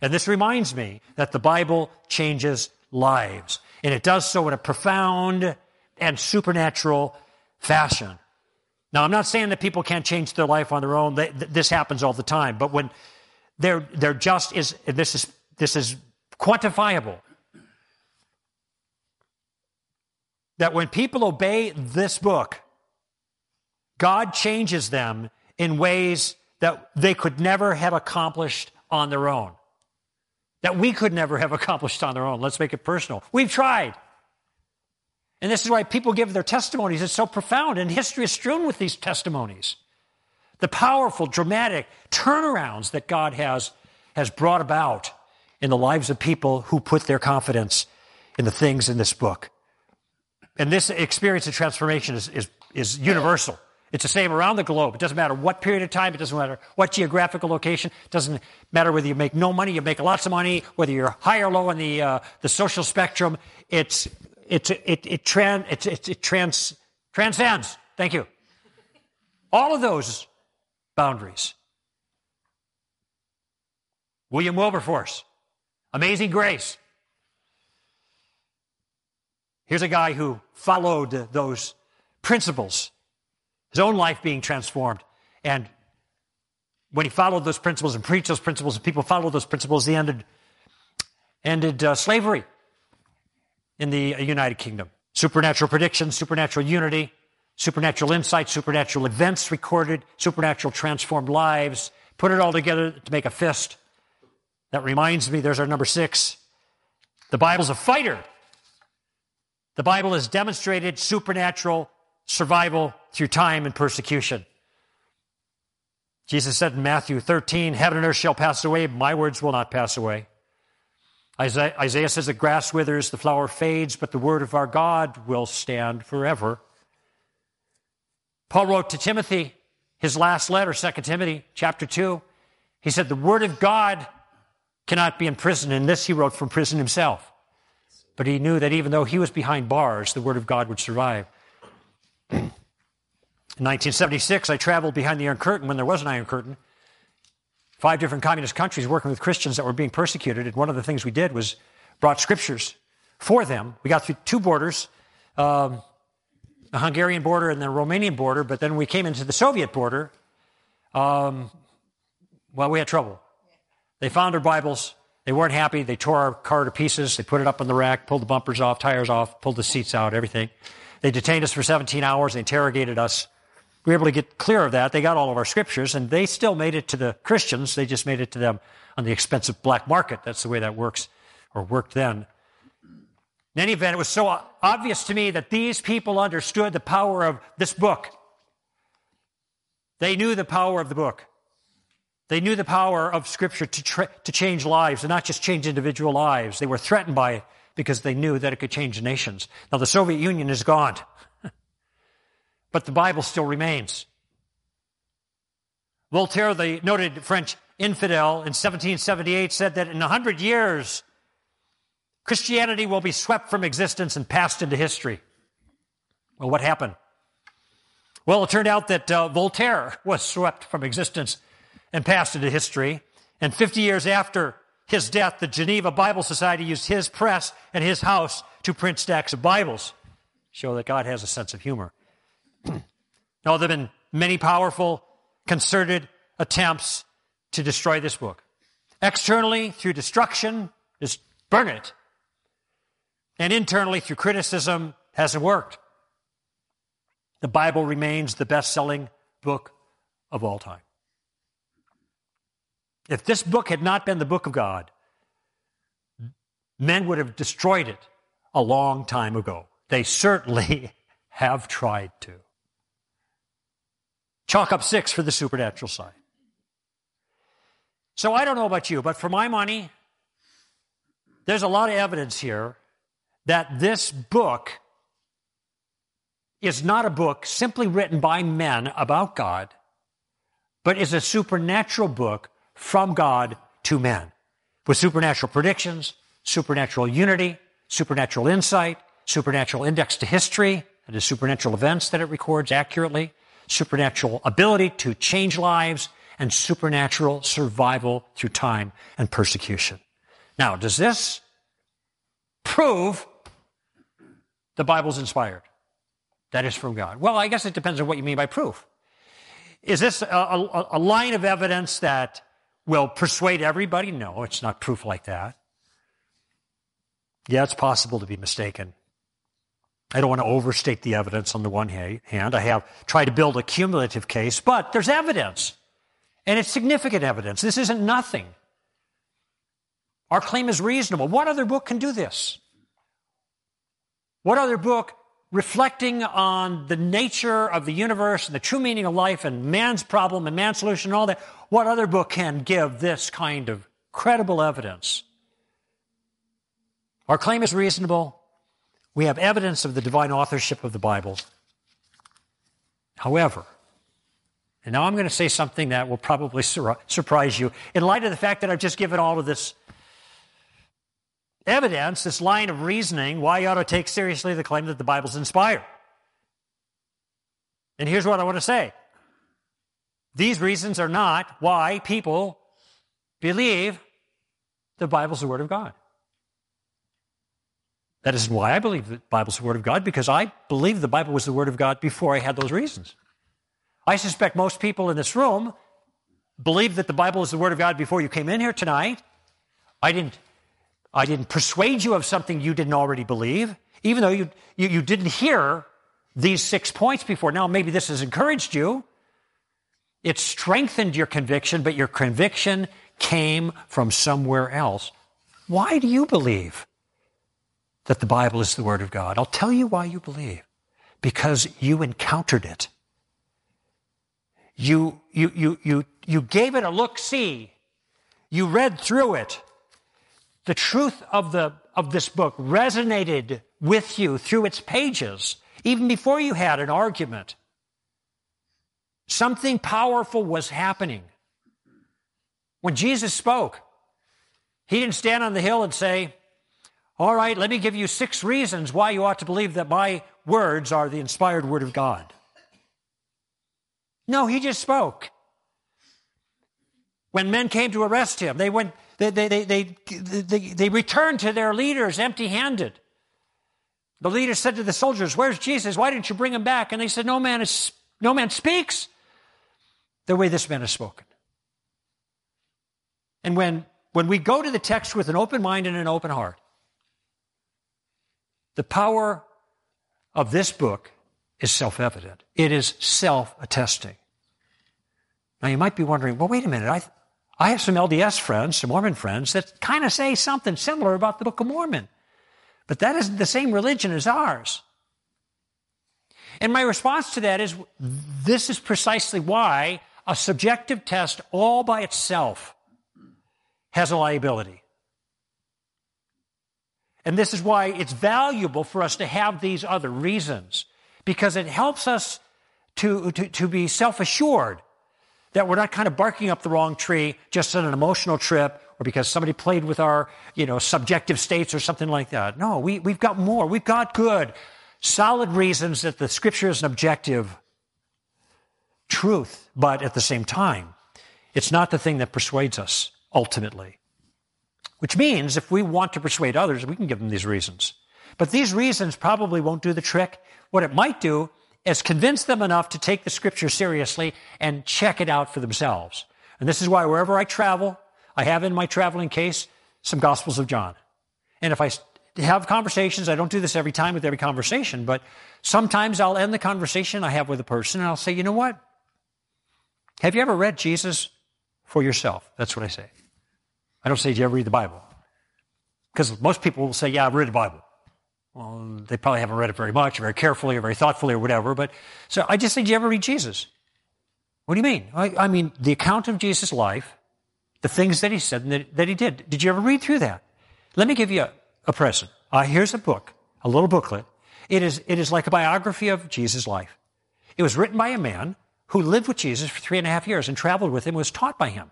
And this reminds me that the Bible changes lives. And it does so in a profound and supernatural fashion. Now, I'm not saying that people can't change their life on their own. They, this happens all the time. But when there, there just is, this is, this is quantifiable. That when people obey this book, God changes them in ways that they could never have accomplished on their own. That we could never have accomplished on their own. Let's make it personal. We've tried. And this is why people give their testimonies. It's so profound, and history is strewn with these testimonies. The powerful, dramatic turnarounds that God has, has brought about in the lives of people who put their confidence in the things in this book. And this experience of transformation is, is, is universal. It's the same around the globe. It doesn't matter what period of time, it doesn't matter what geographical location, it doesn't matter whether you make no money, you make lots of money, whether you're high or low on the, uh, the social spectrum. It's, it's, it, it, tran, it, it, it trans, transcends. Thank you. All of those boundaries. William Wilberforce, Amazing Grace. Here's a guy who followed those principles his own life being transformed. And when he followed those principles and preached those principles, and people followed those principles, he ended, ended uh, slavery in the United Kingdom. Supernatural predictions, supernatural unity, supernatural insight, supernatural events recorded, supernatural transformed lives. Put it all together to make a fist. That reminds me, there's our number six. The Bible's a fighter. The Bible has demonstrated supernatural survival through time and persecution. Jesus said in Matthew 13, Heaven and earth shall pass away, my words will not pass away. Isaiah, Isaiah says the grass withers, the flower fades, but the word of our God will stand forever. Paul wrote to Timothy, his last letter, 2 Timothy chapter 2. He said, The word of God cannot be imprisoned. And this he wrote from prison himself. But he knew that even though he was behind bars, the word of God would survive. In 1976, I traveled behind the Iron Curtain when there was an Iron Curtain. Five different communist countries working with Christians that were being persecuted. And one of the things we did was brought scriptures for them. We got through two borders, um, the Hungarian border and the Romanian border, but then we came into the Soviet border. Um, well, we had trouble. They found our Bibles. They weren't happy. They tore our car to pieces. They put it up on the rack, pulled the bumpers off, tires off, pulled the seats out, everything. They detained us for 17 hours. They interrogated us. We were able to get clear of that. They got all of our scriptures, and they still made it to the Christians. They just made it to them on the expensive black market. That's the way that works, or worked then. In any event, it was so obvious to me that these people understood the power of this book. They knew the power of the book. They knew the power of Scripture to, tra- to change lives, and not just change individual lives. They were threatened by it because they knew that it could change nations. Now, the Soviet Union is gone, but the Bible still remains. Voltaire, the noted French infidel in 1778, said that in 100 years, Christianity will be swept from existence and passed into history. Well, what happened? Well, it turned out that uh, Voltaire was swept from existence and passed into history. And 50 years after his death, the Geneva Bible Society used his press and his house to print stacks of Bibles. Show that God has a sense of humor. Now, there have been many powerful, concerted attempts to destroy this book. Externally, through destruction, just burn it. And internally, through criticism, hasn't worked. The Bible remains the best selling book of all time. If this book had not been the book of God, men would have destroyed it a long time ago. They certainly have tried to. Chalk up six for the supernatural side. So I don't know about you, but for my money, there's a lot of evidence here that this book is not a book simply written by men about God, but is a supernatural book from God to men with supernatural predictions, supernatural unity, supernatural insight, supernatural index to history, that is supernatural events that it records accurately, supernatural ability to change lives, and supernatural survival through time and persecution. Now, does this prove the Bible's inspired? That is from God. Well, I guess it depends on what you mean by proof. Is this a, a, a line of evidence that will persuade everybody? No, it's not proof like that. Yeah, it's possible to be mistaken. I don't want to overstate the evidence on the one hand. I have tried to build a cumulative case, but there's evidence. And it's significant evidence. This isn't nothing. Our claim is reasonable. What other book can do this? What other book reflecting on the nature of the universe and the true meaning of life and man's problem and man's solution and all that, what other book can give this kind of credible evidence? Our claim is reasonable. We have evidence of the divine authorship of the Bible. However, and now I'm going to say something that will probably sur- surprise you. In light of the fact that I've just given all of this evidence, this line of reasoning, why you ought to take seriously the claim that the Bible's inspired. And here's what I want to say. These reasons are not why people believe the Bible's the Word of God. That isn't why I believe the Bible's the Word of God, because I believed the Bible was the Word of God before I had those reasons. I suspect most people in this room believe that the Bible is the Word of God before you came in here tonight. I didn't, I didn't persuade you of something you didn't already believe, even though you, you, you didn't hear these six points before. Now, maybe this has encouraged you. It strengthened your conviction, but your conviction came from somewhere else. Why do you believe that the Bible is the Word of God? I'll tell you why you believe. Because you encountered it. You, you, you, you, you gave it a look see. You read through it. The truth of, the, of this book resonated with you through its pages, even before you had an argument. Something powerful was happening. When Jesus spoke, he didn't stand on the hill and say, All right, let me give you six reasons why you ought to believe that my words are the inspired word of God. No, he just spoke. When men came to arrest him, they went, they, they, they, they, they, they returned to their leaders empty handed. The leader said to the soldiers, Where's Jesus? Why didn't you bring him back? And they said, No man is, no man speaks the way this man has spoken. And when, when we go to the text with an open mind and an open heart, the power of this book is self evident. It is self attesting. Now you might be wondering, well, wait a minute. I, I have some LDS friends, some Mormon friends that kind of say something similar about the Book of Mormon. But that isn't the same religion as ours. And my response to that is this is precisely why a subjective test all by itself has a liability. And this is why it's valuable for us to have these other reasons because it helps us to, to, to be self assured that we're not kind of barking up the wrong tree just on an emotional trip or because somebody played with our, you know, subjective states or something like that. No, we, we've got more. We've got good, solid reasons that the scripture is an objective truth, but at the same time, it's not the thing that persuades us ultimately. Which means if we want to persuade others, we can give them these reasons. But these reasons probably won't do the trick. What it might do is convince them enough to take the scripture seriously and check it out for themselves. And this is why wherever I travel, I have in my traveling case some Gospels of John. And if I have conversations, I don't do this every time with every conversation, but sometimes I'll end the conversation I have with a person and I'll say, you know what? Have you ever read Jesus for yourself? That's what I say. I don't say, do you ever read the Bible? Because most people will say, yeah, I've read the Bible. Well, they probably haven't read it very much, or very carefully, or very thoughtfully, or whatever. But so I just say, did you ever read Jesus? What do you mean? I, I mean, the account of Jesus' life, the things that he said and that, that he did. Did you ever read through that? Let me give you a, a present. Uh, here's a book, a little booklet. It is, it is like a biography of Jesus' life. It was written by a man who lived with Jesus for three and a half years and traveled with him, was taught by him,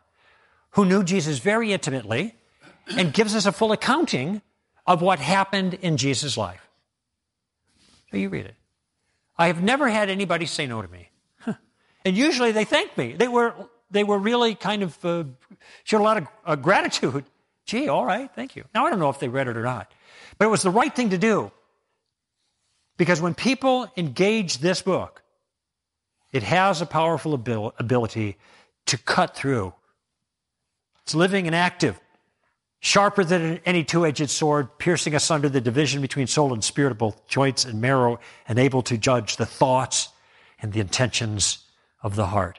who knew Jesus very intimately, and gives us a full accounting of what happened in Jesus' life. So you read it. I have never had anybody say no to me. and usually they thank me. They were, they were really kind of, uh, showed a lot of uh, gratitude. Gee, all right, thank you. Now I don't know if they read it or not, but it was the right thing to do. Because when people engage this book, it has a powerful ability to cut through. It's living and active sharper than any two edged sword, piercing asunder the division between soul and spirit, of both joints and marrow, and able to judge the thoughts and the intentions of the heart.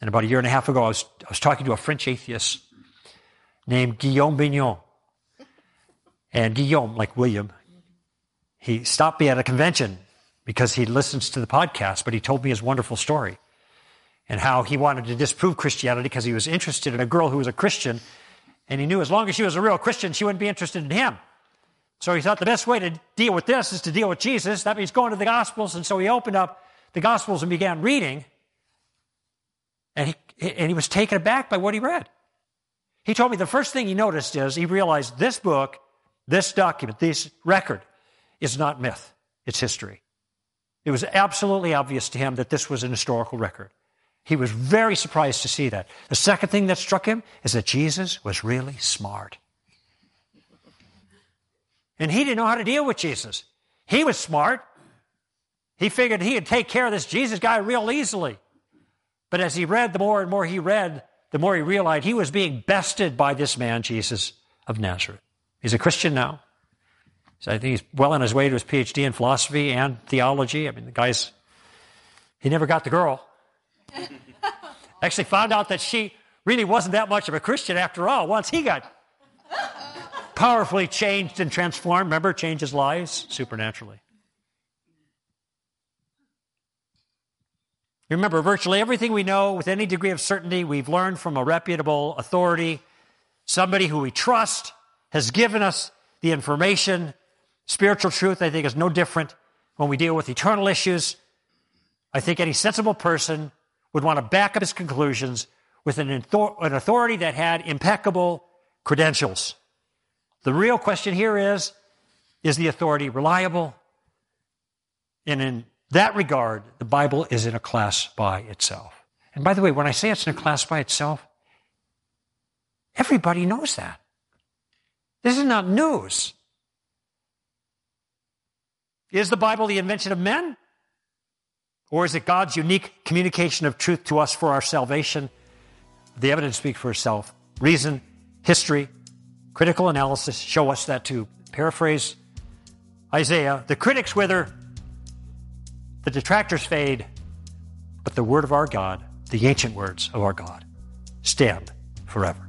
And about a year and a half ago, I was, I was talking to a French atheist named Guillaume Bignon. And Guillaume, like William, he stopped me at a convention because he listens to the podcast, but he told me his wonderful story and how he wanted to disprove Christianity because he was interested in a girl who was a Christian and he knew as long as she was a real Christian, she wouldn't be interested in him. So he thought the best way to deal with this is to deal with Jesus. That means going to the Gospels. And so he opened up the Gospels and began reading. And he, and he was taken aback by what he read. He told me the first thing he noticed is he realized this book, this document, this record is not myth, it's history. It was absolutely obvious to him that this was an historical record. He was very surprised to see that. The second thing that struck him is that Jesus was really smart. And he didn't know how to deal with Jesus. He was smart. He figured he could take care of this Jesus guy real easily. But as he read, the more and more he read, the more he realized he was being bested by this man, Jesus of Nazareth. He's a Christian now. So I think he's well on his way to his PhD in philosophy and theology. I mean, the guy's, he never got the girl. Actually found out that she really wasn't that much of a Christian after all once he got powerfully changed and transformed. Remember, changes lives supernaturally. Remember, virtually everything we know with any degree of certainty, we've learned from a reputable authority, somebody who we trust, has given us the information. Spiritual truth, I think, is no different when we deal with eternal issues. I think any sensible person would want to back up his conclusions with an, authority that had impeccable credentials. The real question here is is the authority reliable? And in that regard, the Bible is in a class by itself. And by the way, when I say it's in a class by itself, everybody knows that. This is not news. Is the Bible the invention of men? Or is it God's unique communication of truth to us for our salvation? The evidence speaks for itself. Reason, history, Critical analysis show us that to paraphrase Isaiah, the critics wither, the detractors fade, but the word of our God, the ancient words of our God, stand forever.